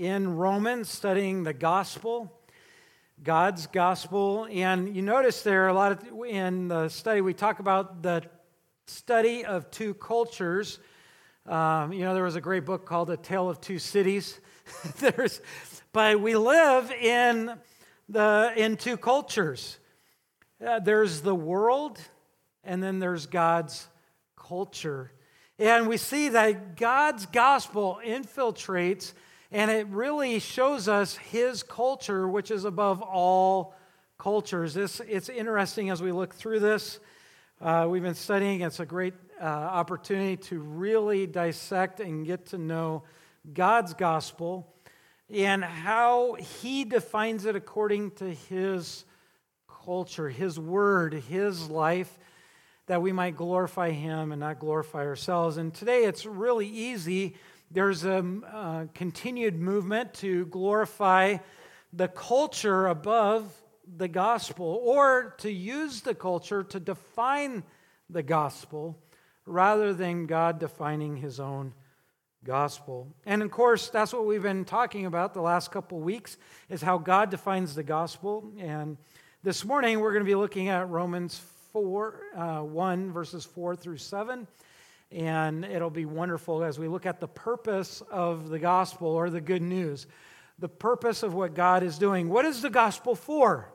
in Romans studying the gospel, God's gospel. And you notice there a lot of, in the study, we talk about the study of two cultures. Um, you know, there was a great book called A Tale of Two Cities. There's, but we live in, the, in two cultures. Uh, there's the world, and then there's God's culture. And we see that God's gospel infiltrates and it really shows us his culture, which is above all cultures. It's interesting as we look through this. Uh, we've been studying, it's a great uh, opportunity to really dissect and get to know God's gospel and how he defines it according to his culture, his word, his life that we might glorify Him and not glorify ourselves. And today it's really easy. There's a uh, continued movement to glorify the culture above the gospel or to use the culture to define the gospel rather than God defining his own gospel. And of course, that's what we've been talking about the last couple weeks is how God defines the gospel. And this morning we're going to be looking at Romans 4, uh, 1, verses 4 through 7. And it'll be wonderful as we look at the purpose of the gospel or the good news, the purpose of what God is doing. What is the gospel for?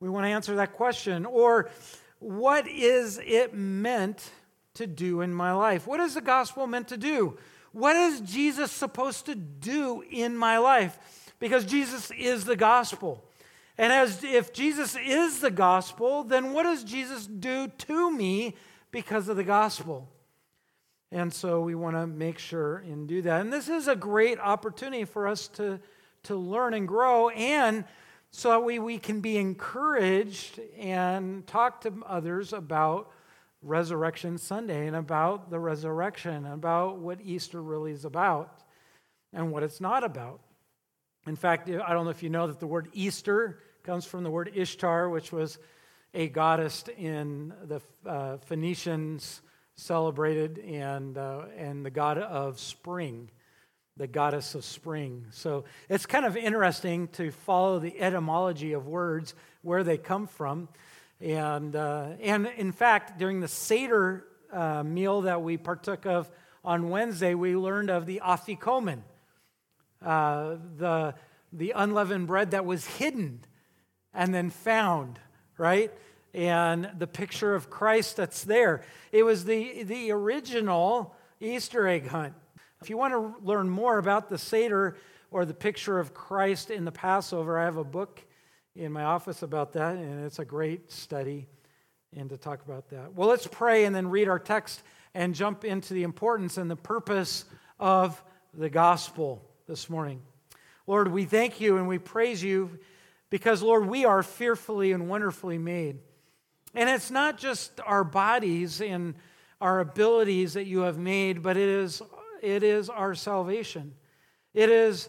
We want to answer that question. Or what is it meant to do in my life? What is the gospel meant to do? What is Jesus supposed to do in my life? Because Jesus is the gospel. And as if Jesus is the gospel, then what does Jesus do to me because of the gospel? And so we want to make sure and do that. And this is a great opportunity for us to, to learn and grow, and so that we, we can be encouraged and talk to others about Resurrection Sunday and about the resurrection, and about what Easter really is about and what it's not about. In fact, I don't know if you know that the word Easter comes from the word Ishtar, which was a goddess in the uh, Phoenicians celebrated, and, uh, and the god of spring, the goddess of spring. So it's kind of interesting to follow the etymology of words, where they come from. And, uh, and in fact, during the Seder uh, meal that we partook of on Wednesday, we learned of the afikomen, uh, the, the unleavened bread that was hidden and then found, right? And the picture of Christ that's there. It was the, the original Easter egg hunt. If you want to learn more about the Seder or the picture of Christ in the Passover, I have a book in my office about that, and it's a great study and to talk about that. Well, let's pray and then read our text and jump into the importance and the purpose of the gospel this morning. Lord, we thank you and we praise you because, Lord, we are fearfully and wonderfully made. And it's not just our bodies and our abilities that you have made, but it is, it is our salvation. It is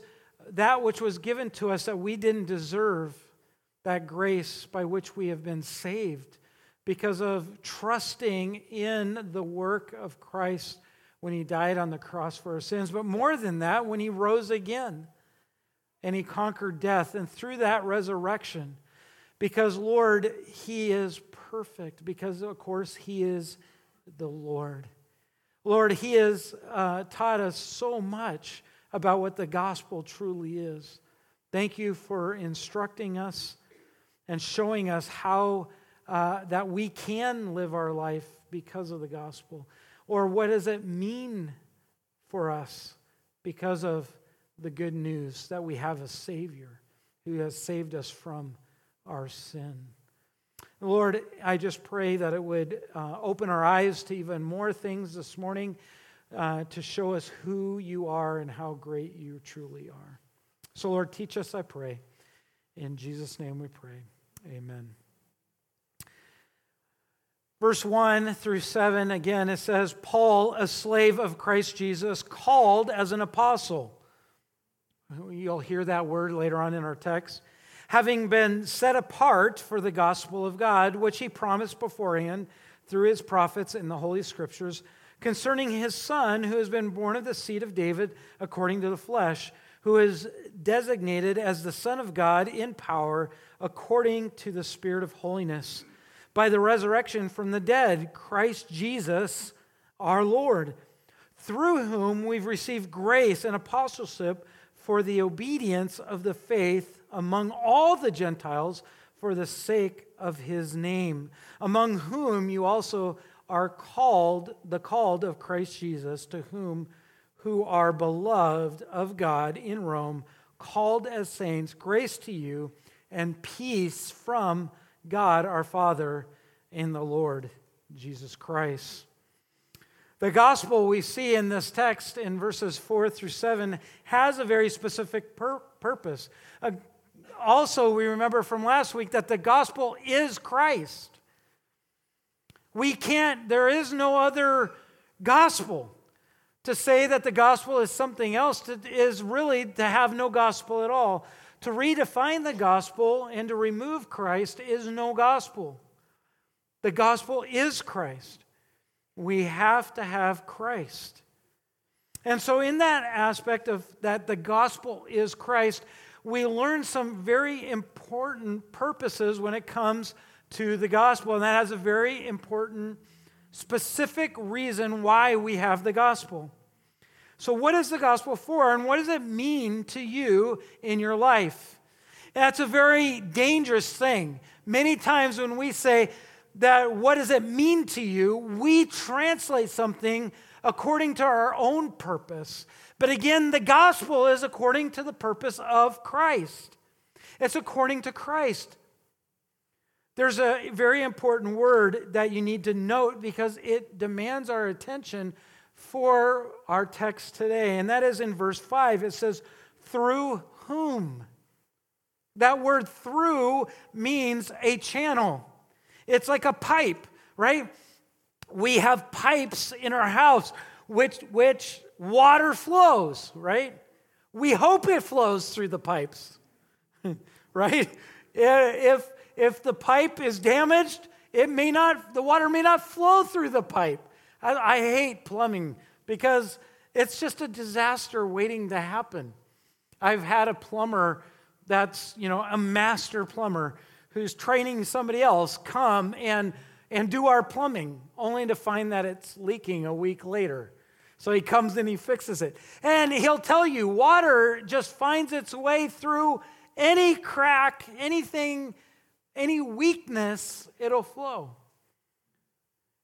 that which was given to us that we didn't deserve, that grace by which we have been saved because of trusting in the work of Christ when he died on the cross for our sins. But more than that, when he rose again and he conquered death. And through that resurrection, because, Lord, he is perfect, because, of course, he is the Lord. Lord, he has uh, taught us so much about what the gospel truly is. Thank you for instructing us and showing us how uh, that we can live our life because of the gospel. Or what does it mean for us because of the good news that we have a Savior who has saved us from our sin. Lord, I just pray that it would uh, open our eyes to even more things this morning uh, to show us who you are and how great you truly are. So, Lord, teach us, I pray. In Jesus' name we pray. Amen. Verse 1 through 7, again, it says, Paul, a slave of Christ Jesus, called as an apostle You'll hear that word later on in our text. Having been set apart for the gospel of God, which he promised beforehand through his prophets in the Holy Scriptures, concerning his son, who has been born of the seed of David according to the flesh, who is designated as the Son of God in power according to the Spirit of holiness, by the resurrection from the dead, Christ Jesus our Lord, through whom we've received grace and apostleship for the obedience of the faith among all the Gentiles for the sake of his name, among whom you also are called, the called of Christ Jesus, to whom who are beloved of God in Rome, called as saints, grace to you and peace from God our Father in the Lord Jesus Christ. The gospel we see in this text in verses 4 through 7 has a very specific pur- purpose. Uh, also, we remember from last week that the gospel is Christ. We can't, there is no other gospel. To say that the gospel is something else to, is really to have no gospel at all. To redefine the gospel and to remove Christ is no gospel. The gospel is Christ. We have to have Christ. And so, in that aspect of that the gospel is Christ, we learn some very important purposes when it comes to the gospel. And that has a very important, specific reason why we have the gospel. So, what is the gospel for, and what does it mean to you in your life? That's a very dangerous thing. Many times when we say that, what does it mean to you, we translate something according to our own purpose. But again, the gospel is according to the purpose of Christ, it's according to Christ. There's a very important word that you need to note because it demands our attention for our text today, and that is in verse 5. It says, Through whom? That word through means a channel. It's like a pipe, right? We have pipes in our house which, which water flows, right? We hope it flows through the pipes, right? Eh, if, if the pipe is damaged, it may not, the water may not flow through the pipe. I, I hate plumbing because it's just a disaster waiting to happen. I've had a plumber that's, you know, a master plumber who's training somebody else come and, and do our plumbing, only to find that it's leaking a week later. So he comes and he fixes it. And he'll tell you water just finds its way through any crack, anything, any weakness, it'll flow.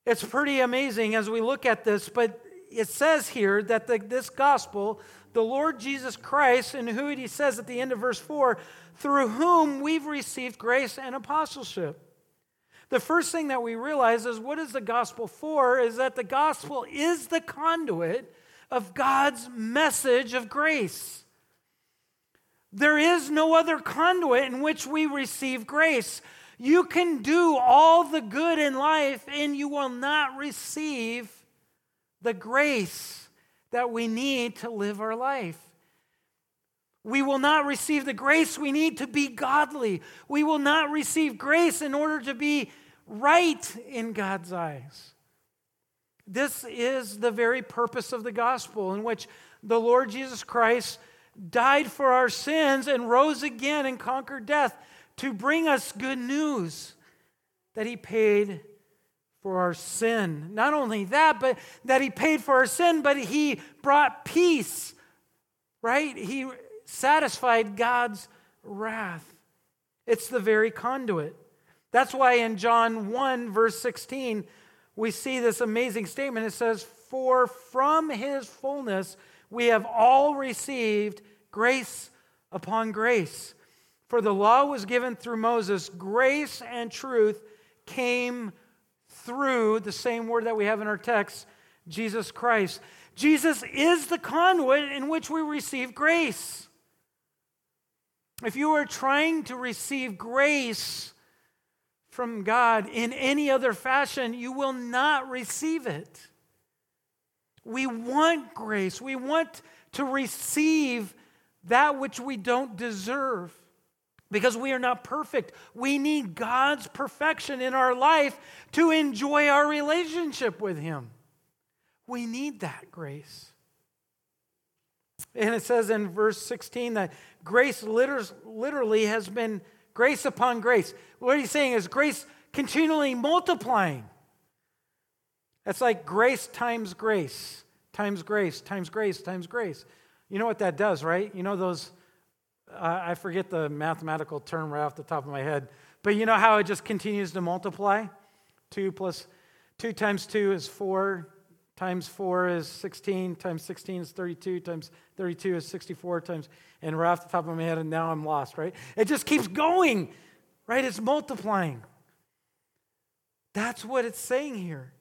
It's pretty amazing as we look at this, but it says here that the, this gospel, the Lord Jesus Christ, and who he says at the end of verse 4, through whom we've received grace and apostleship. The first thing that we realize is what is the gospel for? Is that the gospel is the conduit of God's message of grace. There is no other conduit in which we receive grace. You can do all the good in life and you will not receive the grace that we need to live our life. We will not receive the grace we need to be godly. We will not receive grace in order to be right in God's eyes. This is the very purpose of the gospel, in which the Lord Jesus Christ died for our sins and rose again and conquered death to bring us good news that he paid for our sin. Not only that, but that he paid for our sin, but he brought peace, right? He satisfied God's wrath. It's the very conduit. That's why in John 1, verse 16, we see this amazing statement. It says, For from his fullness we have all received grace upon grace. For the law was given through Moses, grace and truth came through the same word that we have in our text, Jesus Christ. Jesus is the conduit in which we receive grace. If you are trying to receive grace from God in any other fashion, you will not receive it. We want grace. We want to receive that which we don't deserve because we are not perfect. We need God's perfection in our life to enjoy our relationship with Him. We need that grace. And it says in verse 16 that grace literally has been grace upon grace. What he's saying is grace continually multiplying. That's like grace times grace, times grace, times grace, times grace. You know what that does, right? You know those, I forget the mathematical term right off the top of my head, but you know how it just continues to multiply? 2 plus 2 times 2 is 4, times 4 is 16, times 16 is 32, times 32 is 64, times, and right off the top of my head, and now I'm lost, right? It just keeps going, right? It's multiplying. That's what it's saying here.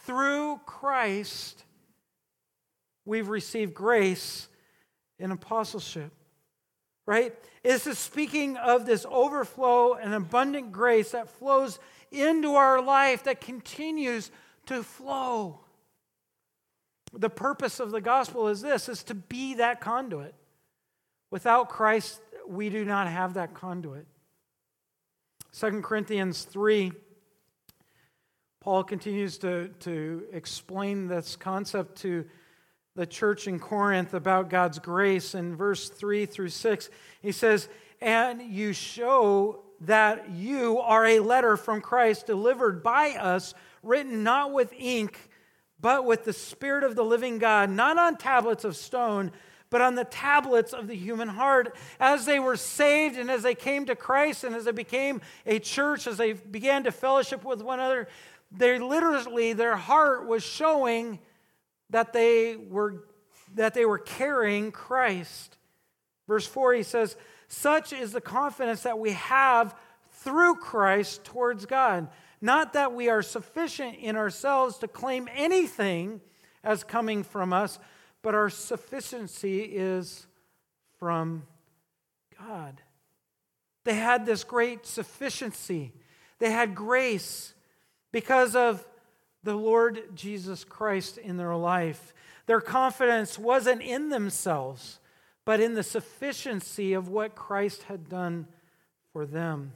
Through Christ, we've received grace in apostleship, right? This is speaking of this overflow and abundant grace that flows into our life, that continues to flow. The purpose of the gospel is this is to be that conduit. Without Christ, we do not have that conduit. 2 Corinthians 3, Paul continues to, to explain this concept to the church in Corinth about God's grace. In verse 3 through 6, he says, And you show that you are a letter from Christ delivered by us, written not with ink but with the Spirit of the living God, not on tablets of stone, but on the tablets of the human heart. As they were saved and as they came to Christ and as they became a church, as they began to fellowship with one another, they literally, their heart was showing that they were, that they were carrying Christ. Verse 4, he says, Such is the confidence that we have through Christ towards God. Not that we are sufficient in ourselves to claim anything as coming from us, but our sufficiency is from God. They had this great sufficiency, they had grace because of the Lord Jesus Christ in their life. Their confidence wasn't in themselves, but in the sufficiency of what Christ had done for them.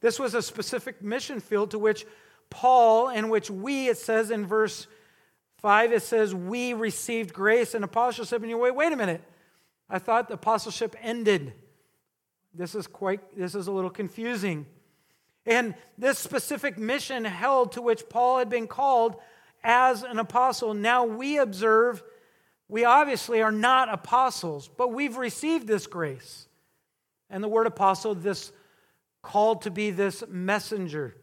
This was a specific mission field to which Paul, and which we, it says in verse 5, it says, we received grace and apostleship. And you wait, wait a minute. I thought the apostleship ended. This is quite, this is a little confusing. And this specific mission held to which Paul had been called as an apostle, now we observe we obviously are not apostles, but we've received this grace. And the word apostle, this called to be this messenger.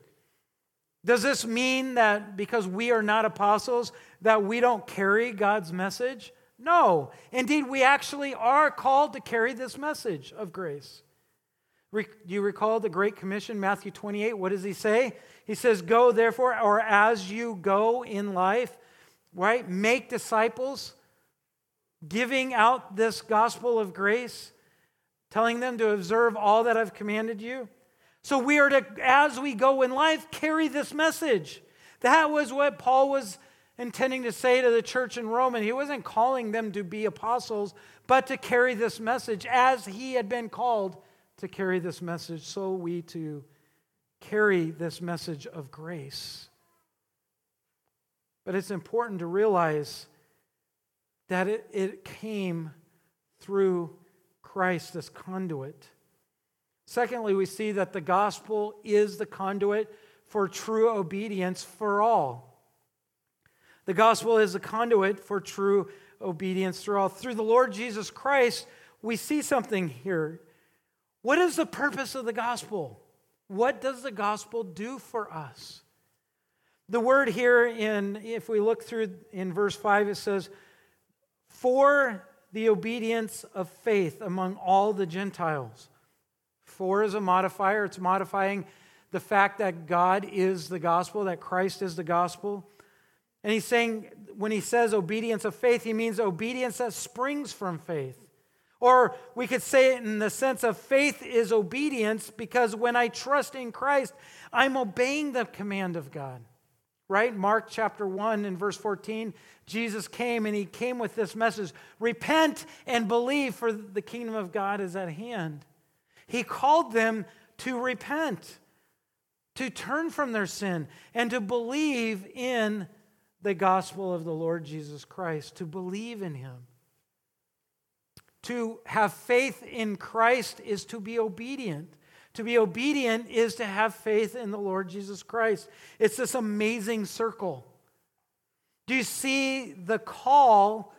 Does this mean that because we are not apostles, that we don't carry God's message? No. Indeed, we actually are called to carry this message of grace. Do you recall the Great Commission, Matthew 28? What does he say? He says, Go therefore, or as you go in life, right? Make disciples, giving out this gospel of grace, telling them to observe all that I've commanded you. So we are to, as we go in life, carry this message. That was what Paul was intending to say to the church in Rome. And he wasn't calling them to be apostles, but to carry this message as he had been called to carry this message. So we to carry this message of grace. But it's important to realize that it, it came through Christ, this conduit. Secondly, we see that the gospel is the conduit for true obedience for all. The gospel is the conduit for true obedience for all. Through the Lord Jesus Christ, we see something here. What is the purpose of the gospel? What does the gospel do for us? The word here in if we look through in verse 5 it says for the obedience of faith among all the Gentiles. For is a modifier, it's modifying the fact that God is the gospel, that Christ is the gospel. And he's saying, when he says obedience of faith, he means obedience that springs from faith. Or we could say it in the sense of faith is obedience because when I trust in Christ, I'm obeying the command of God. Right? Mark chapter 1 and verse 14, Jesus came and he came with this message repent and believe, for the kingdom of God is at hand. He called them to repent, to turn from their sin, and to believe in the gospel of the Lord Jesus Christ, to believe in him. To have faith in Christ is to be obedient. To be obedient is to have faith in the Lord Jesus Christ. It's this amazing circle. Do you see the call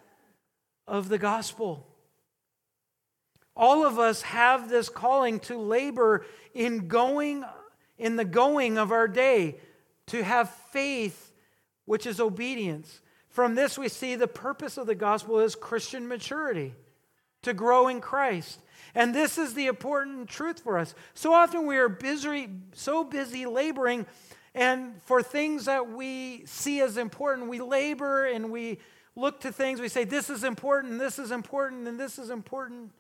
of the gospel? All of us have this calling to labor in going in the going of our day, to have faith, which is obedience. From this, we see the purpose of the gospel is Christian maturity, to grow in Christ. And this is the important truth for us. So often we are busy, so busy laboring, and for things that we see as important, we labor and we look to things, we say, This is important, this is important, and this is important.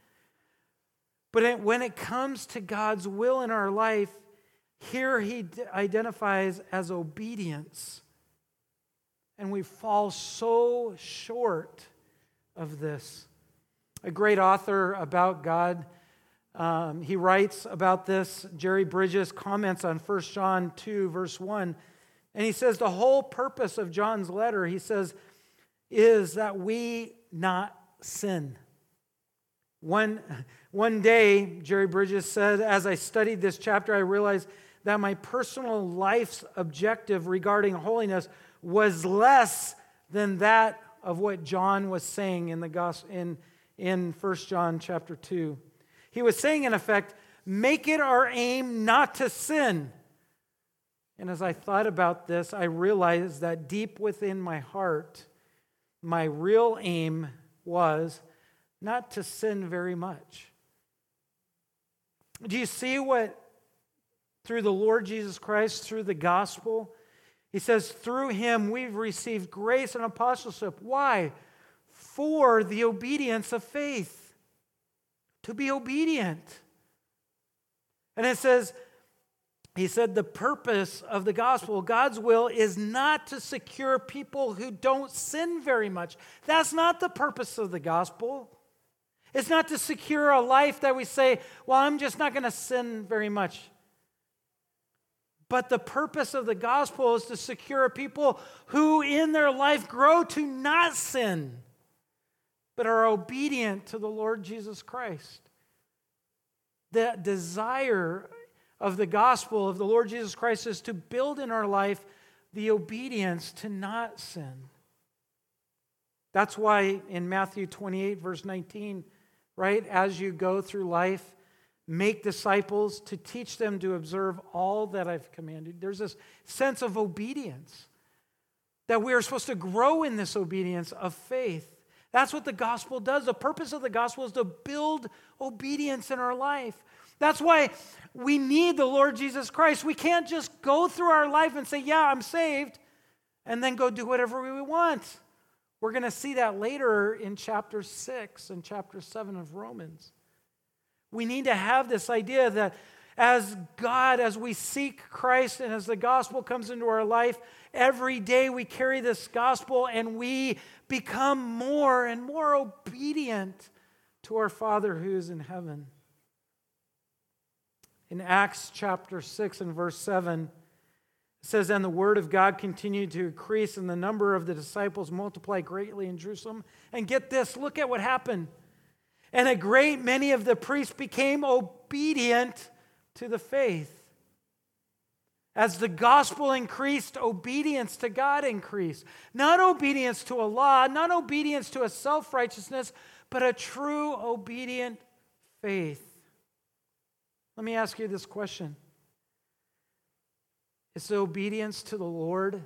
But when it comes to God's will in our life, here he identifies as obedience. And we fall so short of this. A great author about God, um, he writes about this. Jerry Bridges comments on 1 John 2, verse 1. And he says, The whole purpose of John's letter, he says, is that we not sin. One, one day, Jerry Bridges said, as I studied this chapter, I realized that my personal life's objective regarding holiness was less than that of what John was saying in the gospel in, in 1 John chapter 2. He was saying, in effect, make it our aim not to sin. And as I thought about this, I realized that deep within my heart, my real aim was not to sin very much. Do you see what, through the Lord Jesus Christ, through the gospel, he says, through him we've received grace and apostleship. Why? For the obedience of faith. To be obedient. And it says, he said, the purpose of the gospel, God's will, is not to secure people who don't sin very much. That's not the purpose of the gospel. It's not to secure a life that we say, well, I'm just not going to sin very much. But the purpose of the gospel is to secure people who in their life grow to not sin, but are obedient to the Lord Jesus Christ. The desire of the gospel of the Lord Jesus Christ is to build in our life the obedience to not sin. That's why in Matthew 28, verse 19, right, as you go through life, make disciples, to teach them to observe all that I've commanded. There's this sense of obedience that we are supposed to grow in this obedience of faith. That's what the gospel does. The purpose of the gospel is to build obedience in our life. That's why we need the Lord Jesus Christ. We can't just go through our life and say, Yeah, I'm saved, and then go do whatever we want. We're going to see that later in chapter 6 and chapter 7 of Romans. We need to have this idea that as God, as we seek Christ and as the gospel comes into our life, every day we carry this gospel and we become more and more obedient to our Father who is in heaven. In Acts chapter 6 and verse 7, it says, And the word of God continued to increase, and the number of the disciples multiplied greatly in Jerusalem. And get this look at what happened. And a great many of the priests became obedient to the faith. As the gospel increased, obedience to God increased. Not obedience to a law, not obedience to a self righteousness, but a true obedient faith. Let me ask you this question Is the obedience to the Lord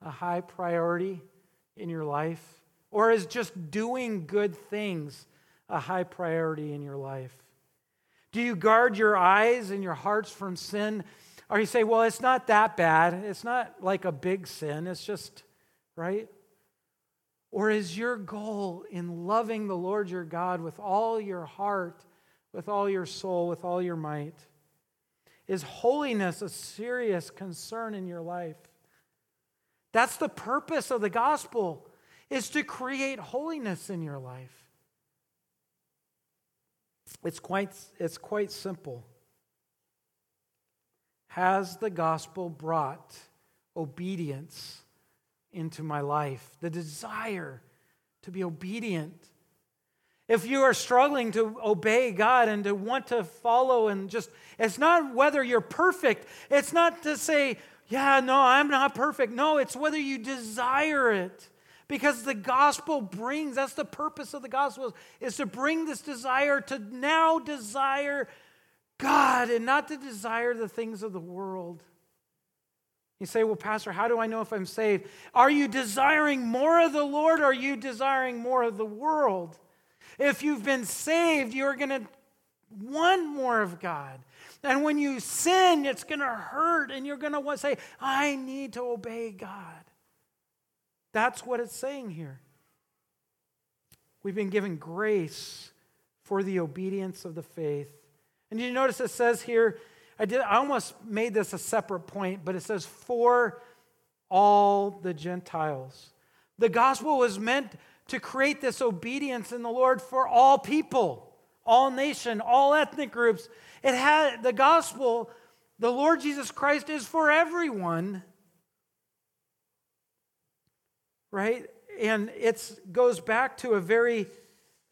a high priority in your life? Or is just doing good things a high priority in your life? Do you guard your eyes and your hearts from sin? Or you say, well, it's not that bad. It's not like a big sin. It's just, right? Or is your goal in loving the Lord your God with all your heart, with all your soul, with all your might? Is holiness a serious concern in your life? That's the purpose of the gospel, is to create holiness in your life. It's quite, it's quite simple. Has the gospel brought obedience into my life? The desire to be obedient. If you are struggling to obey God and to want to follow and just, it's not whether you're perfect. It's not to say, yeah, no, I'm not perfect. No, it's whether you desire it. Because the gospel brings, that's the purpose of the gospel, is to bring this desire to now desire God and not to desire the things of the world. You say, Well, Pastor, how do I know if I'm saved? Are you desiring more of the Lord or are you desiring more of the world? If you've been saved, you're going to want more of God. And when you sin, it's going to hurt and you're going to say, I need to obey God. That's what it's saying here. We've been given grace for the obedience of the faith. And you notice it says here, I, did, I almost made this a separate point, but it says, for all the Gentiles. The gospel was meant to create this obedience in the Lord for all people, all nation, all ethnic groups. It had the gospel, the Lord Jesus Christ is for everyone. Right? And it goes back to a very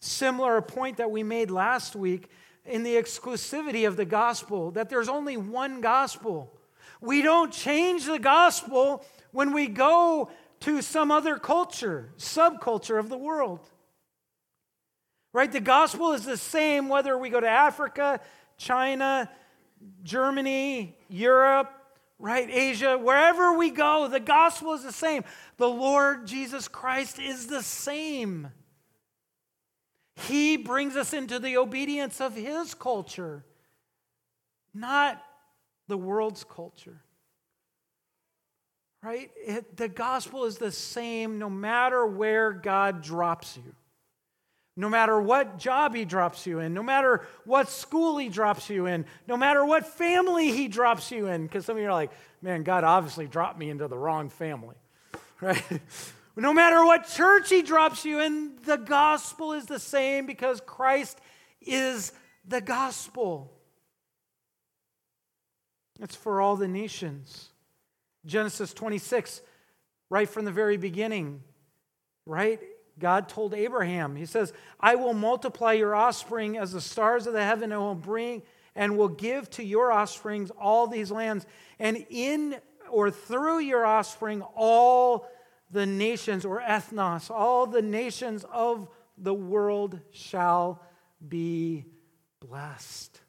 similar point that we made last week in the exclusivity of the gospel, that there's only one gospel. We don't change the gospel when we go to some other culture, subculture of the world. Right? The gospel is the same whether we go to Africa, China, Germany, Europe, right? Asia, wherever we go, the gospel is the same. The Lord Jesus Christ is the same. He brings us into the obedience of His culture, not the world's culture. Right? It, the gospel is the same no matter where God drops you. No matter what job he drops you in, no matter what school he drops you in, no matter what family he drops you in, because some of you are like, man, God obviously dropped me into the wrong family, right? no matter what church he drops you in, the gospel is the same because Christ is the gospel. It's for all the nations. Genesis 26, right from the very beginning, right? God told Abraham, He says, I will multiply your offspring as the stars of the heaven and will bring and will give to your offsprings all these lands, and in or through your offspring, all the nations or ethnos, all the nations of the world shall be blessed.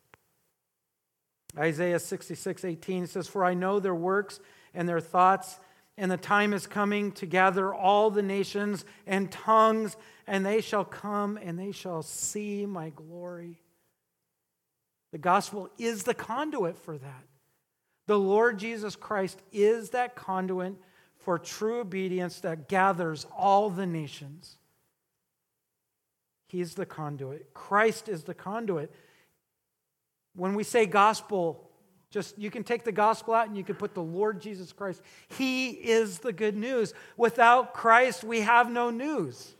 Isaiah 66, 18 says, For I know their works and their thoughts, and the time is coming to gather all the nations and tongues, and they shall come and they shall see my glory. The gospel is the conduit for that. The Lord Jesus Christ is that conduit for true obedience that gathers all the nations. He's the conduit. Christ is the conduit. When we say gospel, just you can take the gospel out and you can put the Lord Jesus Christ. He is the good news. Without Christ, we have no news.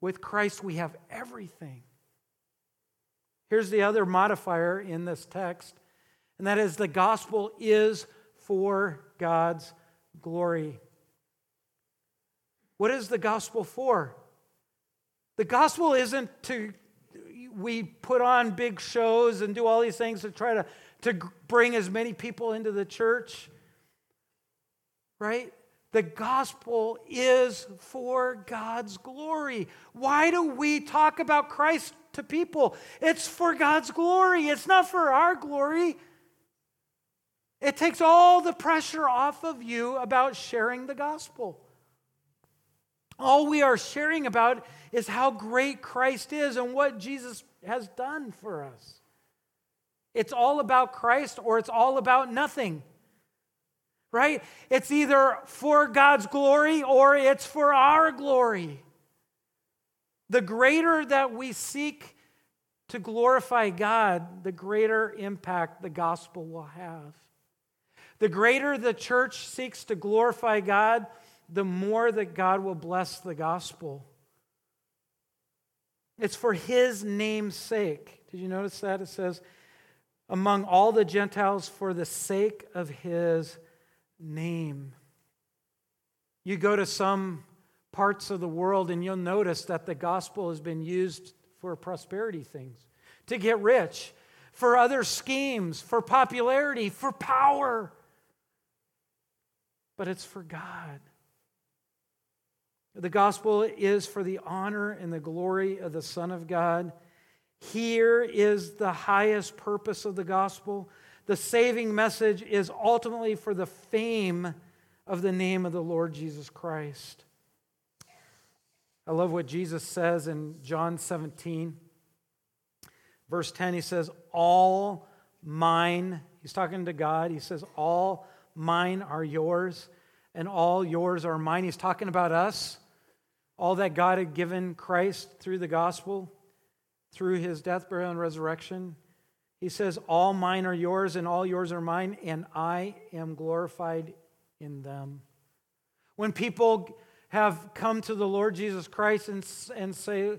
With Christ, we have everything. Here's the other modifier in this text, and that is the gospel is for God's glory. What is the gospel for? The gospel isn't to, we put on big shows and do all these things to try to, to bring as many people into the church, right? The gospel is for God's glory. Why do we talk about Christ to people? It's for God's glory, it's not for our glory. It takes all the pressure off of you about sharing the gospel. All we are sharing about is how great Christ is and what Jesus has done for us. It's all about Christ or it's all about nothing. Right? It's either for God's glory or it's for our glory. The greater that we seek to glorify God, the greater impact the gospel will have. The greater the church seeks to glorify God, the more that God will bless the gospel. It's for his name's sake. Did you notice that? It says, among all the Gentiles for the sake of his name. You go to some parts of the world and you'll notice that the gospel has been used for prosperity things, to get rich, for other schemes, for popularity, for power. But it's for God. The gospel is for the honor and the glory of the Son of God. Here is the highest purpose of the gospel. The saving message is ultimately for the fame of the name of the Lord Jesus Christ. I love what Jesus says in John 17. Verse 10, he says, All mine, he's talking to God, he says, All mine are yours, and all yours are mine. He's talking about us all that God had given Christ through the gospel, through his death, burial, and resurrection. He says, All mine are yours, and all yours are mine, and I am glorified in them. When people have come to the Lord Jesus Christ and, and say,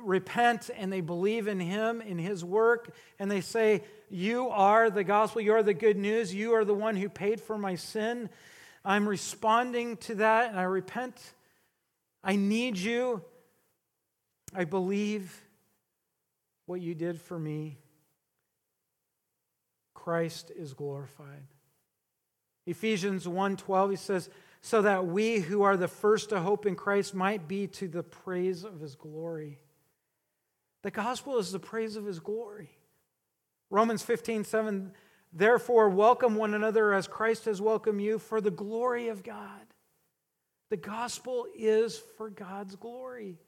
repent and they believe in him, in his work, and they say, You are the gospel, you are the good news, you are the one who paid for my sin. I'm responding to that and I repent I need you. I believe what you did for me. Christ is glorified. Ephesians 1:12 he says so that we who are the first to hope in Christ might be to the praise of his glory. The gospel is the praise of his glory. Romans 15, 7, therefore welcome one another as Christ has welcomed you for the glory of God. The gospel is for God's glory.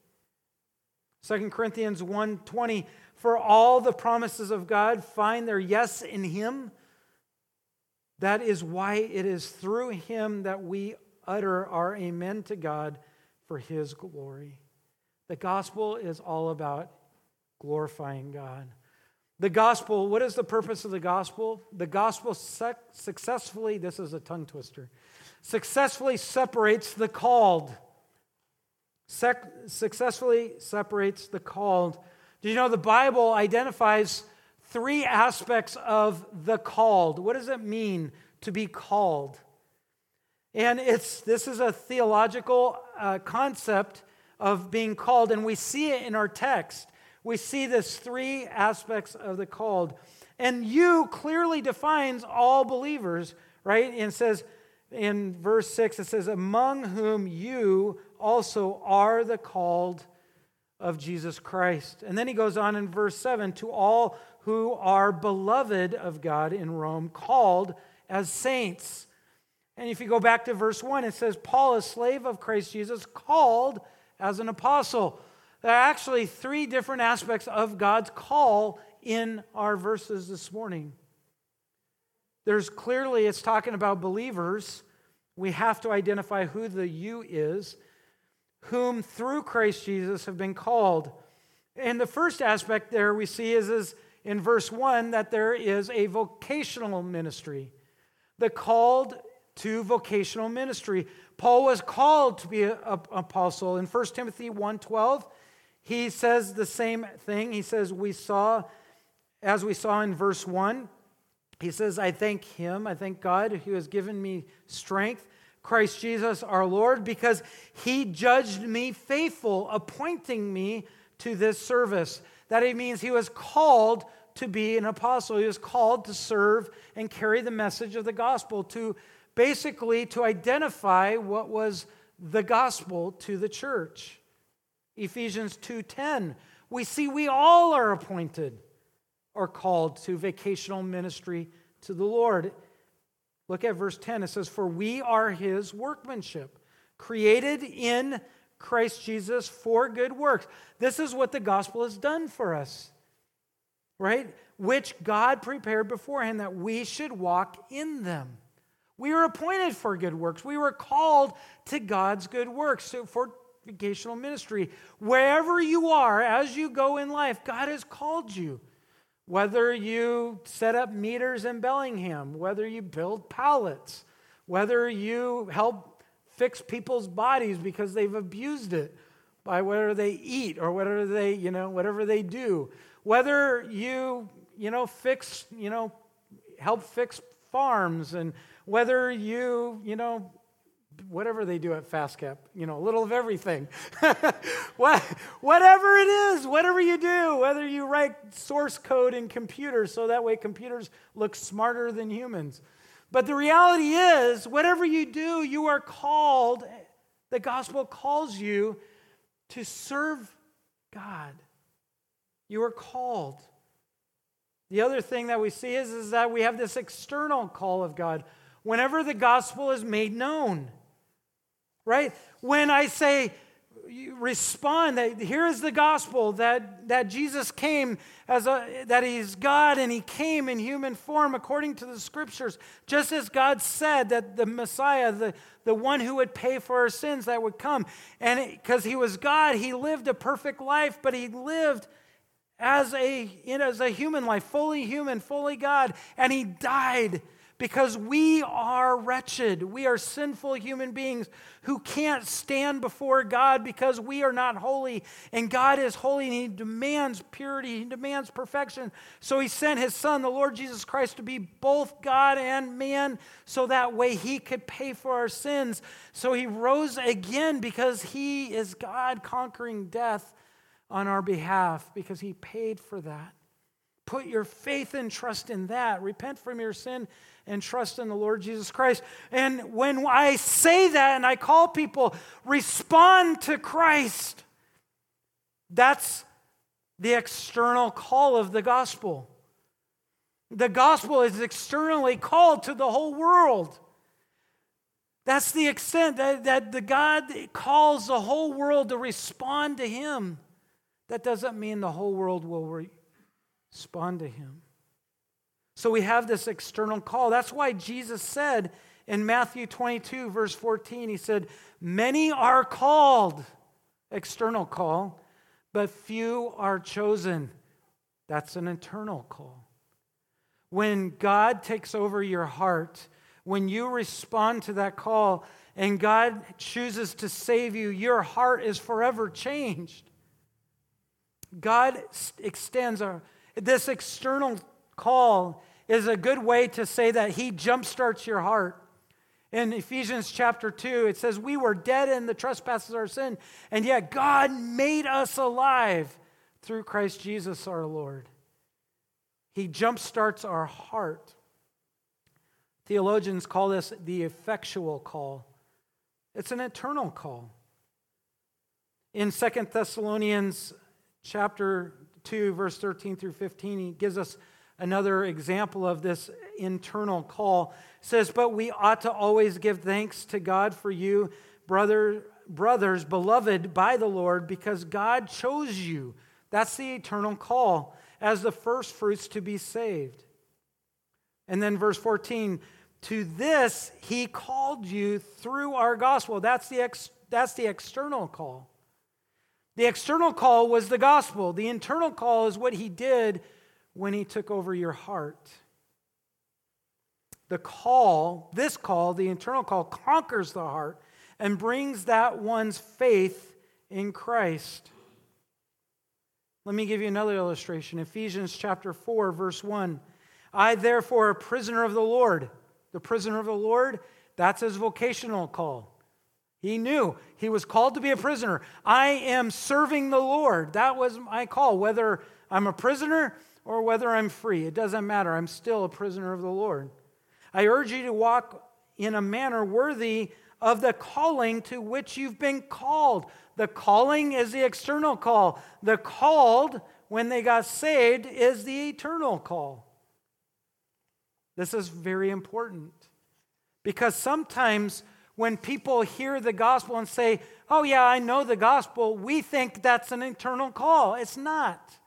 2 Corinthians 1:20 For all the promises of God find their yes in him. That is why it is through him that we utter our amen to God for his glory. The gospel is all about glorifying God. The gospel, what is the purpose of the gospel? The gospel successfully, this is a tongue twister successfully separates the called. Sec- successfully separates the called. Do you know the Bible identifies three aspects of the called? What does it mean to be called? And it's this is a theological uh, concept of being called, and we see it in our text. We see this three aspects of the called. And you clearly defines all believers, right? And says, in verse 6, it says, Among whom you also are the called of Jesus Christ. And then he goes on in verse 7 to all who are beloved of God in Rome, called as saints. And if you go back to verse 1, it says, Paul, a slave of Christ Jesus, called as an apostle. There are actually three different aspects of God's call in our verses this morning. There's clearly, it's talking about believers. We have to identify who the you is, whom through Christ Jesus have been called. And the first aspect there we see is, is in verse 1 that there is a vocational ministry. The called to vocational ministry. Paul was called to be an apostle. In 1 Timothy 1:12, he says the same thing. He says, We saw, as we saw in verse 1, he says, I thank him, I thank God who has given me strength, Christ Jesus our Lord, because he judged me faithful, appointing me to this service. That it means he was called to be an apostle. He was called to serve and carry the message of the gospel, to basically to identify what was the gospel to the church. Ephesians 2:10. We see we all are appointed or called to vocational ministry to the Lord. Look at verse 10. It says, For we are his workmanship, created in Christ Jesus for good works. This is what the gospel has done for us, right? Which God prepared beforehand that we should walk in them. We were appointed for good works. We were called to God's good works so for vocational ministry. Wherever you are, as you go in life, God has called you. Whether you set up meters in Bellingham, whether you build pallets, whether you help fix people's bodies because they've abused it by whatever they eat or whatever they, you know, whatever they do. Whether you, you know, fix, you know, help fix farms and whether you, you know, whatever they do at FastCap, you know, a little of everything. what, whatever it is, whatever you do, whether you write source code in computers so that way computers look smarter than humans. But the reality is, whatever you do, you are called, the gospel calls you to serve God. You are called. The other thing that we see is, is that we have this external call of God whenever the gospel is made known right? When I say, respond that here is the gospel that, that jesus came as a that he's god and he came in human form according to the scriptures just as god said that the messiah the, the one who would pay for our sins that would come and because he was god he lived a perfect life but he lived as a you know, as a human life fully human fully god and he died because we are wretched. We are sinful human beings who can't stand before God because we are not holy. And God is holy and He demands purity, He demands perfection. So He sent His Son, the Lord Jesus Christ, to be both God and man so that way He could pay for our sins. So He rose again because He is God conquering death on our behalf because He paid for that. Put your faith and trust in that. Repent from your sin and trust in the Lord Jesus Christ. And when I say that and I call people, respond to Christ, that's the external call of the gospel. The gospel is externally called to the whole world. That's the extent that, that the God calls the whole world to respond to Him. That doesn't mean the whole world will respond to Him. So we have this external call. That's why Jesus said in Matthew 22, verse 14, He said, Many are called, external call, but few are chosen. That's an internal call. When God takes over your heart, when you respond to that call and God chooses to save you, your heart is forever changed. God extends our, this external call is a good way to say that He jumpstarts your heart. In Ephesians chapter 2, it says, We were dead in the trespasses of our sin, and yet God made us alive through Christ Jesus our Lord. He jumpstarts our heart. Theologians call this the effectual call. It's an eternal call. In Second Thessalonians chapter 2, verse 13 through 15, he gives us another example of this internal call says but we ought to always give thanks to god for you brother brothers beloved by the lord because god chose you. That's the eternal call as the first fruits to be saved. And then verse 14 to this he called you through our gospel. That's the ex, that's the external call. The external call was the gospel. The internal call is what he did when he took over your heart. The call, this call, the internal call, conquers the heart and brings that one's faith in Christ. Let me give you another illustration. Ephesians chapter 4, verse 1. I, therefore, a prisoner of the Lord. The prisoner of the Lord, that's his vocational call. He knew he was called to be a prisoner. I am serving the Lord. That was my call. Whether I'm a prisoner or whether I'm free. It doesn't matter. I'm still a prisoner of the Lord. I urge you to walk in a manner worthy of the calling to which you've been called. The calling is the external call. The called, when they got saved, is the eternal call. This is very important because sometimes when people hear the gospel and say, Oh, yeah, I know the gospel, we think that's an eternal call. It's not.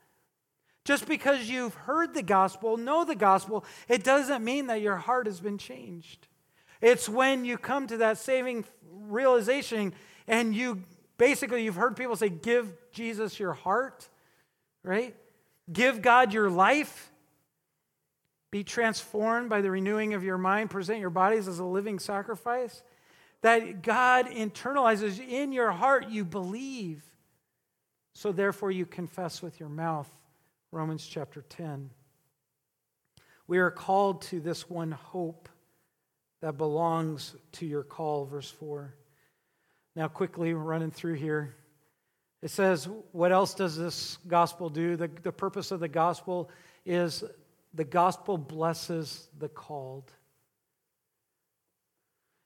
Just because you've heard the gospel, know the gospel, it doesn't mean that your heart has been changed. It's when you come to that saving realization and you basically, you've heard people say, give Jesus your heart, right? Give God your life. Be transformed by the renewing of your mind. Present your bodies as a living sacrifice. That God internalizes in your heart, you believe. So therefore, you confess with your mouth Romans chapter 10. We are called to this one hope that belongs to your call, verse 4. Now, quickly running through here, it says, What else does this gospel do? The, the purpose of the gospel is the gospel blesses the called.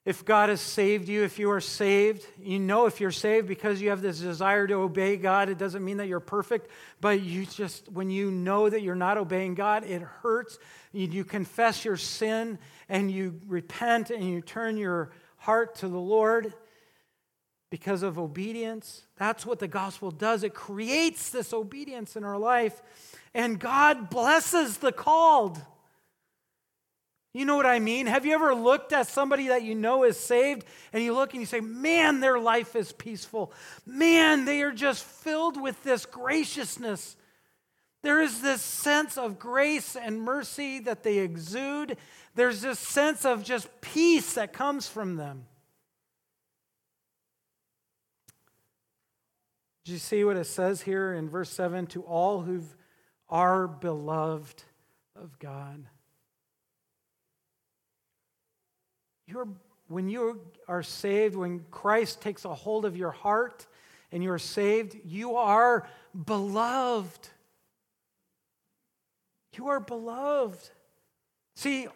If God has saved you, if you are saved, you know if you're saved because you have this desire to obey God. It doesn't mean that you're perfect, but you just, when you know that you're not obeying God, it hurts. You, you confess your sin and you repent and you turn your heart to the Lord because of obedience. That's what the gospel does. It creates this obedience in our life, and God blesses the called. You know what I mean? Have you ever looked at somebody that you know is saved and you look and you say, man, their life is peaceful. Man, they are just filled with this graciousness. There is this sense of grace and mercy that they exude. There's this sense of just peace that comes from them. Do you see what it says here in verse 7? To all who are beloved of God. You're, when you are saved, when Christ takes a hold of your heart and you're saved, you are beloved. You are beloved. See,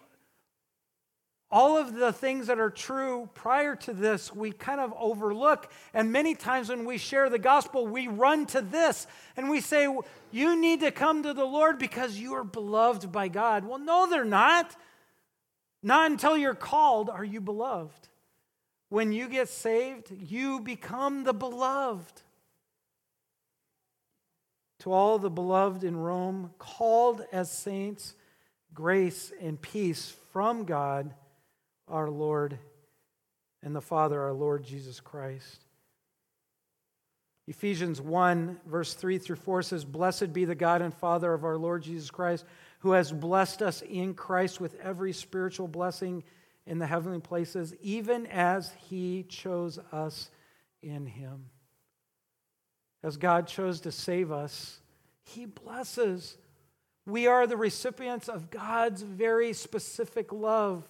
all of the things that are true prior to this, we kind of overlook. And many times when we share the gospel, we run to this and we say, You need to come to the Lord because you are beloved by God. Well, no, they're not. Not until you're called are you beloved. When you get saved, you become the beloved. To all the beloved in Rome, called as saints, grace and peace from God our Lord and the Father, our Lord Jesus Christ. Ephesians 1, verse 3 through 4 says, Blessed be the God and Father of our Lord Jesus Christ who has blessed us in Christ with every spiritual blessing in the heavenly places, even as he chose us in him. As God chose to save us, he blesses. We are the recipients of God's very specific love.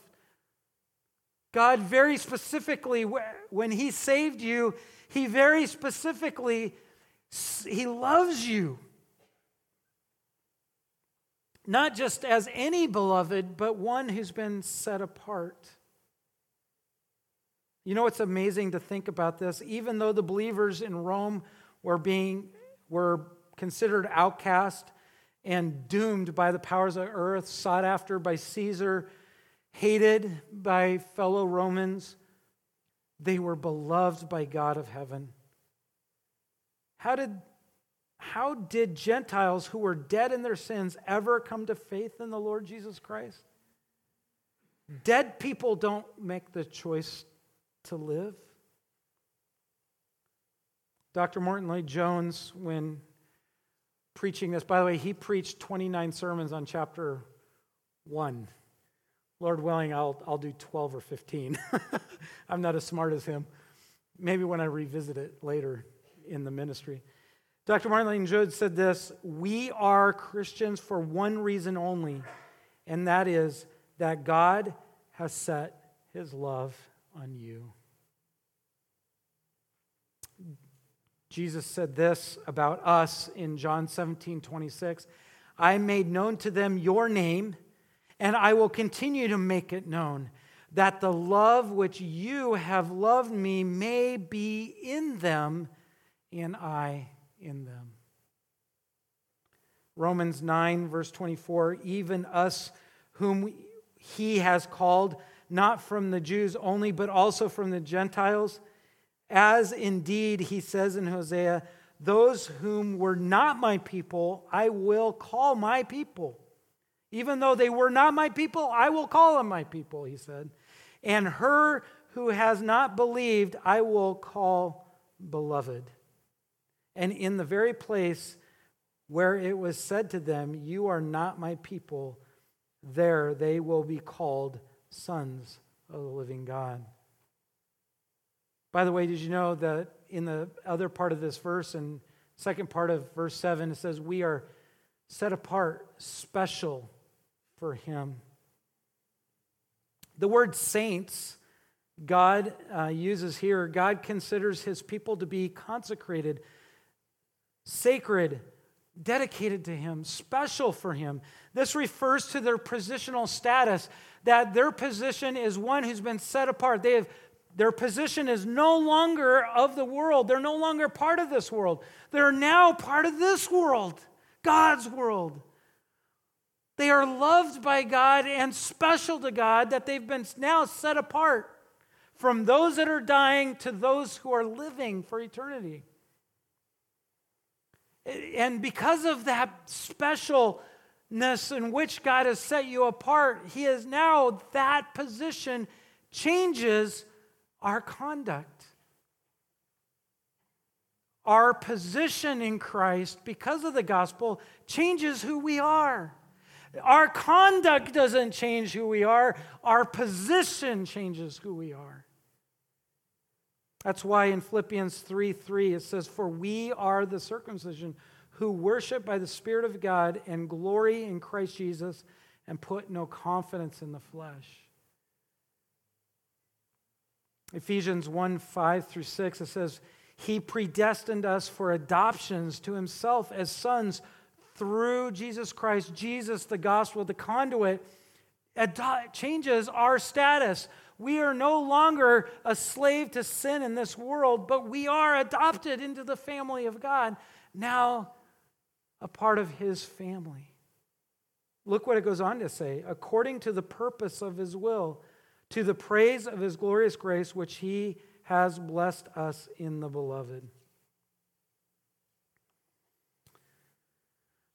God, very specifically, when He saved you, He very specifically, He loves you not just as any beloved, but one who's been set apart. You know what's amazing to think about this? Even though the believers in Rome were being were considered outcast and doomed by the powers of earth, sought after by Caesar, hated by fellow Romans, they were beloved by God of heaven. How did how did Gentiles who were dead in their sins ever come to faith in the Lord Jesus Christ? Dead people don't make the choice to live. Dr. Martyn Lloyd-Jones, when preaching this, by the way, he preached 29 sermons on chapter 1. Lord willing, I'll, I'll do 12 or 15. I'm not as smart as him. Maybe when I revisit it later in the ministry. Dr. Martyn Lloyd-Jones said this We are Christians for one reason only, and that is that God has set his love on you. Jesus said this about us in John 17 26. I made known to them your name, and I will continue to make it known, that the love which you have loved me may be in them, and I in them. Romans 9, verse 24, even us whom he has called, not from the Jews only, but also from the Gentiles, as indeed he says in Hosea, those whom were not my people, I will call my people. Even though they were not my people, I will call them my people, he said. And her who has not believed, I will call beloved and in the very place where it was said to them, You are not my people, there they will be called sons of the living God. By the way, did you know that in the other part of this verse, and second part of verse 7, it says, We are set apart, special for Him. The word saints, God uh, uses here, God considers his people to be consecrated, sacred, dedicated to him, special for him. This refers to their positional status, that their position is one who's been set apart. They have their position is no longer of the world. They're no longer part of this world. They're now part of this world, God's world. They are loved by God and special to God that they've been now set apart from those that are dying to those who are living for eternity. And because of that specialness in which God has set you apart, He is now that position changes our conduct. Our position in Christ, because of the gospel, changes who we are. Our conduct doesn't change who we are, our position changes who we are. That's why in Philippians 3 3 it says, For we are the circumcision who worship by the Spirit of God and glory in Christ Jesus and put no confidence in the flesh. Ephesians 1 5 through 6, it says, He predestined us for adoptions to Himself as sons through Jesus Christ. Jesus, the gospel, the conduit, changes our status. We are no longer a slave to sin in this world, but we are adopted into the family of God, now a part of His family. Look what it goes on to say according to the purpose of His will to the praise of his glorious grace, which he has blessed us in the beloved.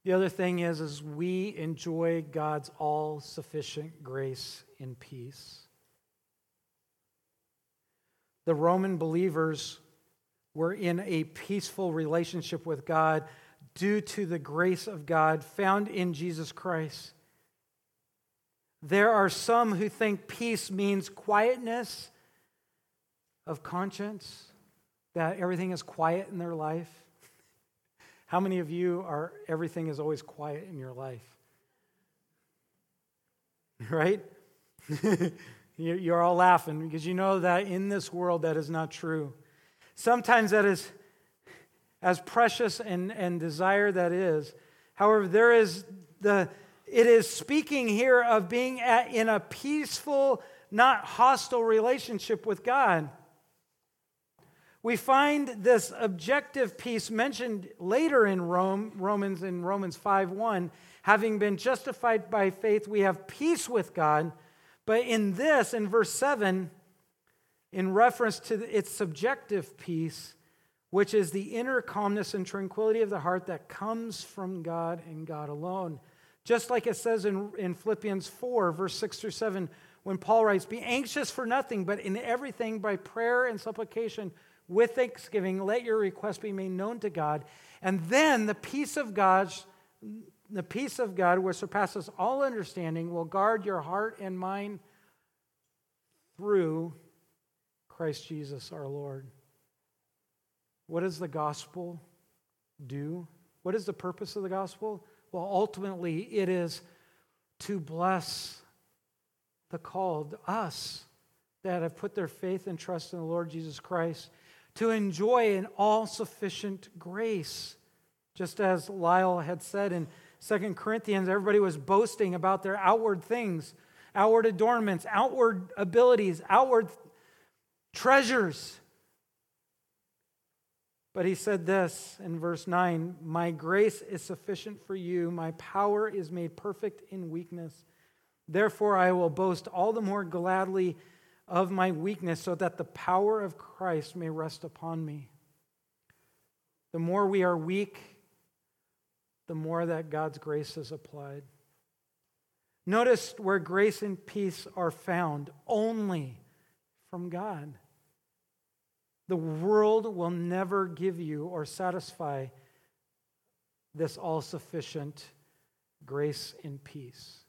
The other thing is, is we enjoy God's all sufficient grace in peace. The Roman believers were in a peaceful relationship with God due to the grace of God found in Jesus Christ. There are some who think peace means quietness of conscience, that everything is quiet in their life. How many of you are everything is always quiet in your life? Right? You're all laughing because you know that in this world that is not true. Sometimes that is as precious and, and desire that is. However, there is the it is speaking here of being at, in a peaceful, not hostile relationship with God. We find this objective peace mentioned later in Rome, Romans in Romans 5:1, having been justified by faith, we have peace with God. But in this, in verse 7, in reference to its subjective peace, which is the inner calmness and tranquility of the heart that comes from God and God alone. Just like it says in, in Philippians 4, verse 6 through 7, when Paul writes, Be anxious for nothing, but in everything by prayer and supplication with thanksgiving, let your requests be made known to God. And then the peace of God, the peace of God, which surpasses all understanding, will guard your heart and mind through Christ Jesus our Lord. What does the gospel do? What is the purpose of the gospel? Well, ultimately, it is to bless the called, us that have put their faith and trust in the Lord Jesus Christ, to enjoy an all sufficient grace. Just as Lyle had said in 2 Corinthians, everybody was boasting about their outward things, outward adornments, outward abilities, outward treasures. But he said this in verse 9 My grace is sufficient for you, my power is made perfect in weakness. Therefore, I will boast all the more gladly of my weakness, so that the power of Christ may rest upon me. The more we are weak, the more that God's grace is applied. Notice where grace and peace are found only from God. The world will never give you or satisfy this all sufficient grace and peace.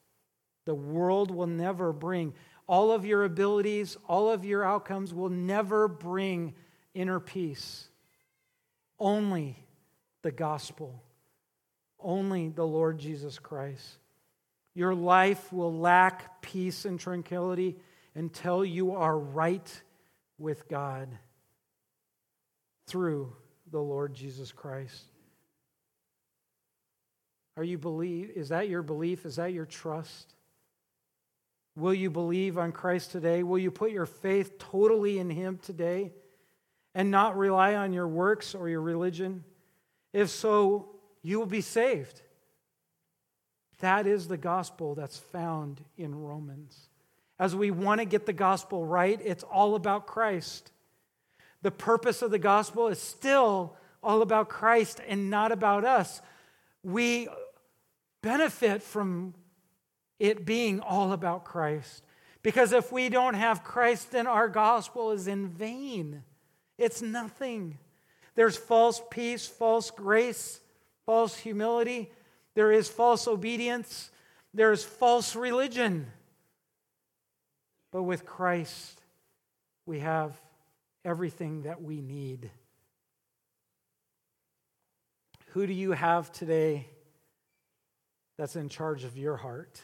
The world will never bring all of your abilities, all of your outcomes will never bring inner peace. Only the gospel, only the Lord Jesus Christ. Your life will lack peace and tranquility until you are right with God through the Lord Jesus Christ. Are you believe is that your belief? Is that your trust? Will you believe on Christ today? Will you put your faith totally in him today and not rely on your works or your religion? If so, you will be saved. That is the gospel that's found in Romans. As we want to get the gospel right, it's all about Christ. The purpose of the gospel is still all about Christ and not about us. We benefit from it being all about Christ. Because if we don't have Christ, then our gospel is in vain. It's nothing. There's false peace, false grace, false humility. There is false obedience. There is false religion. But with Christ, we have everything that we need. Who do you have today that's in charge of your heart?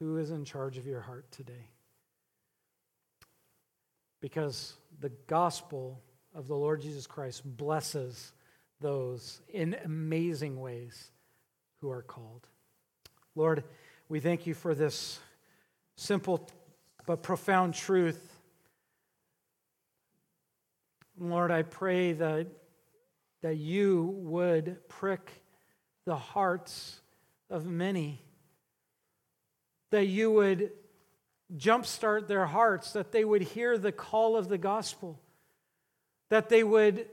Who is in charge of your heart today? Because the gospel of the Lord Jesus Christ blesses those in amazing ways who are called. Lord, we thank you for this simple but profound truth. Lord, I pray that, that you would prick the hearts of many, that you would jumpstart their hearts, that they would hear the call of the gospel, that they would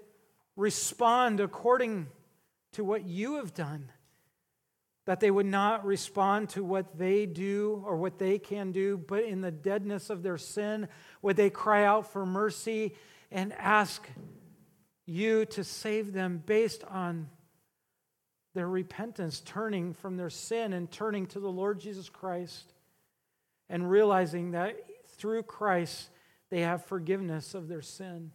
respond according to what you have done that they would not respond to what they do or what they can do, but in the deadness of their sin, would they cry out for mercy and ask you to save them based on their repentance, turning from their sin and turning to the Lord Jesus Christ, and realizing that through Christ they have forgiveness of their sin.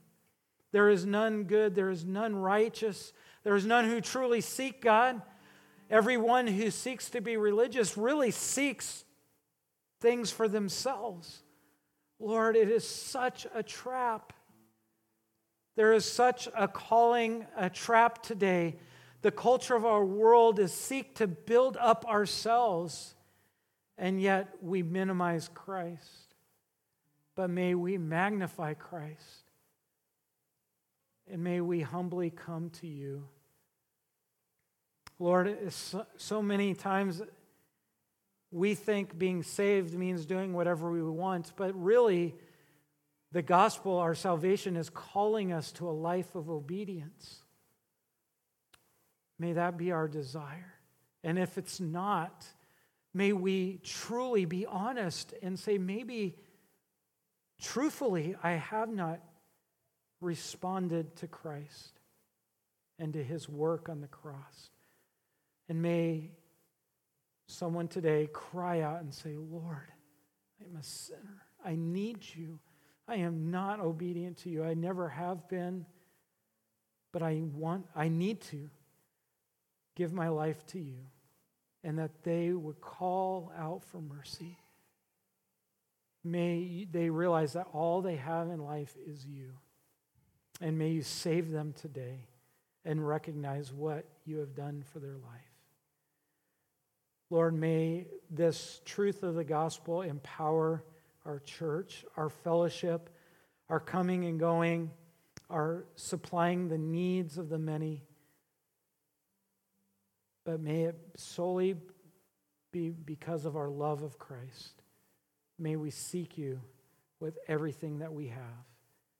There is none good, there is none righteous, there is none who truly seek God. Everyone who seeks to be religious really seeks things for themselves. Lord, it is such a trap. There is such a calling, a trap today. The culture of our world is seek to build up ourselves, and yet we minimize Christ. But may we magnify Christ, and may we humbly come to you. Lord, so many times we think being saved means doing whatever we want, but really, the gospel, our salvation, is calling us to a life of obedience. May that be our desire. And if it's not, may we truly be honest and say, maybe truthfully, I have not responded to Christ and to his work on the cross. And may someone today cry out and say, Lord, I'm a sinner. I need you. I am not obedient to you. I never have been, but I want, I need to give my life to you. And that they would call out for mercy. May they realize that all they have in life is you. And may you save them today and recognize what you have done for their life. Lord, may this truth of the gospel empower our church, our fellowship, our coming and going, our supplying the needs of the many. But may it solely be because of our love of Christ. May we seek you with everything that we have.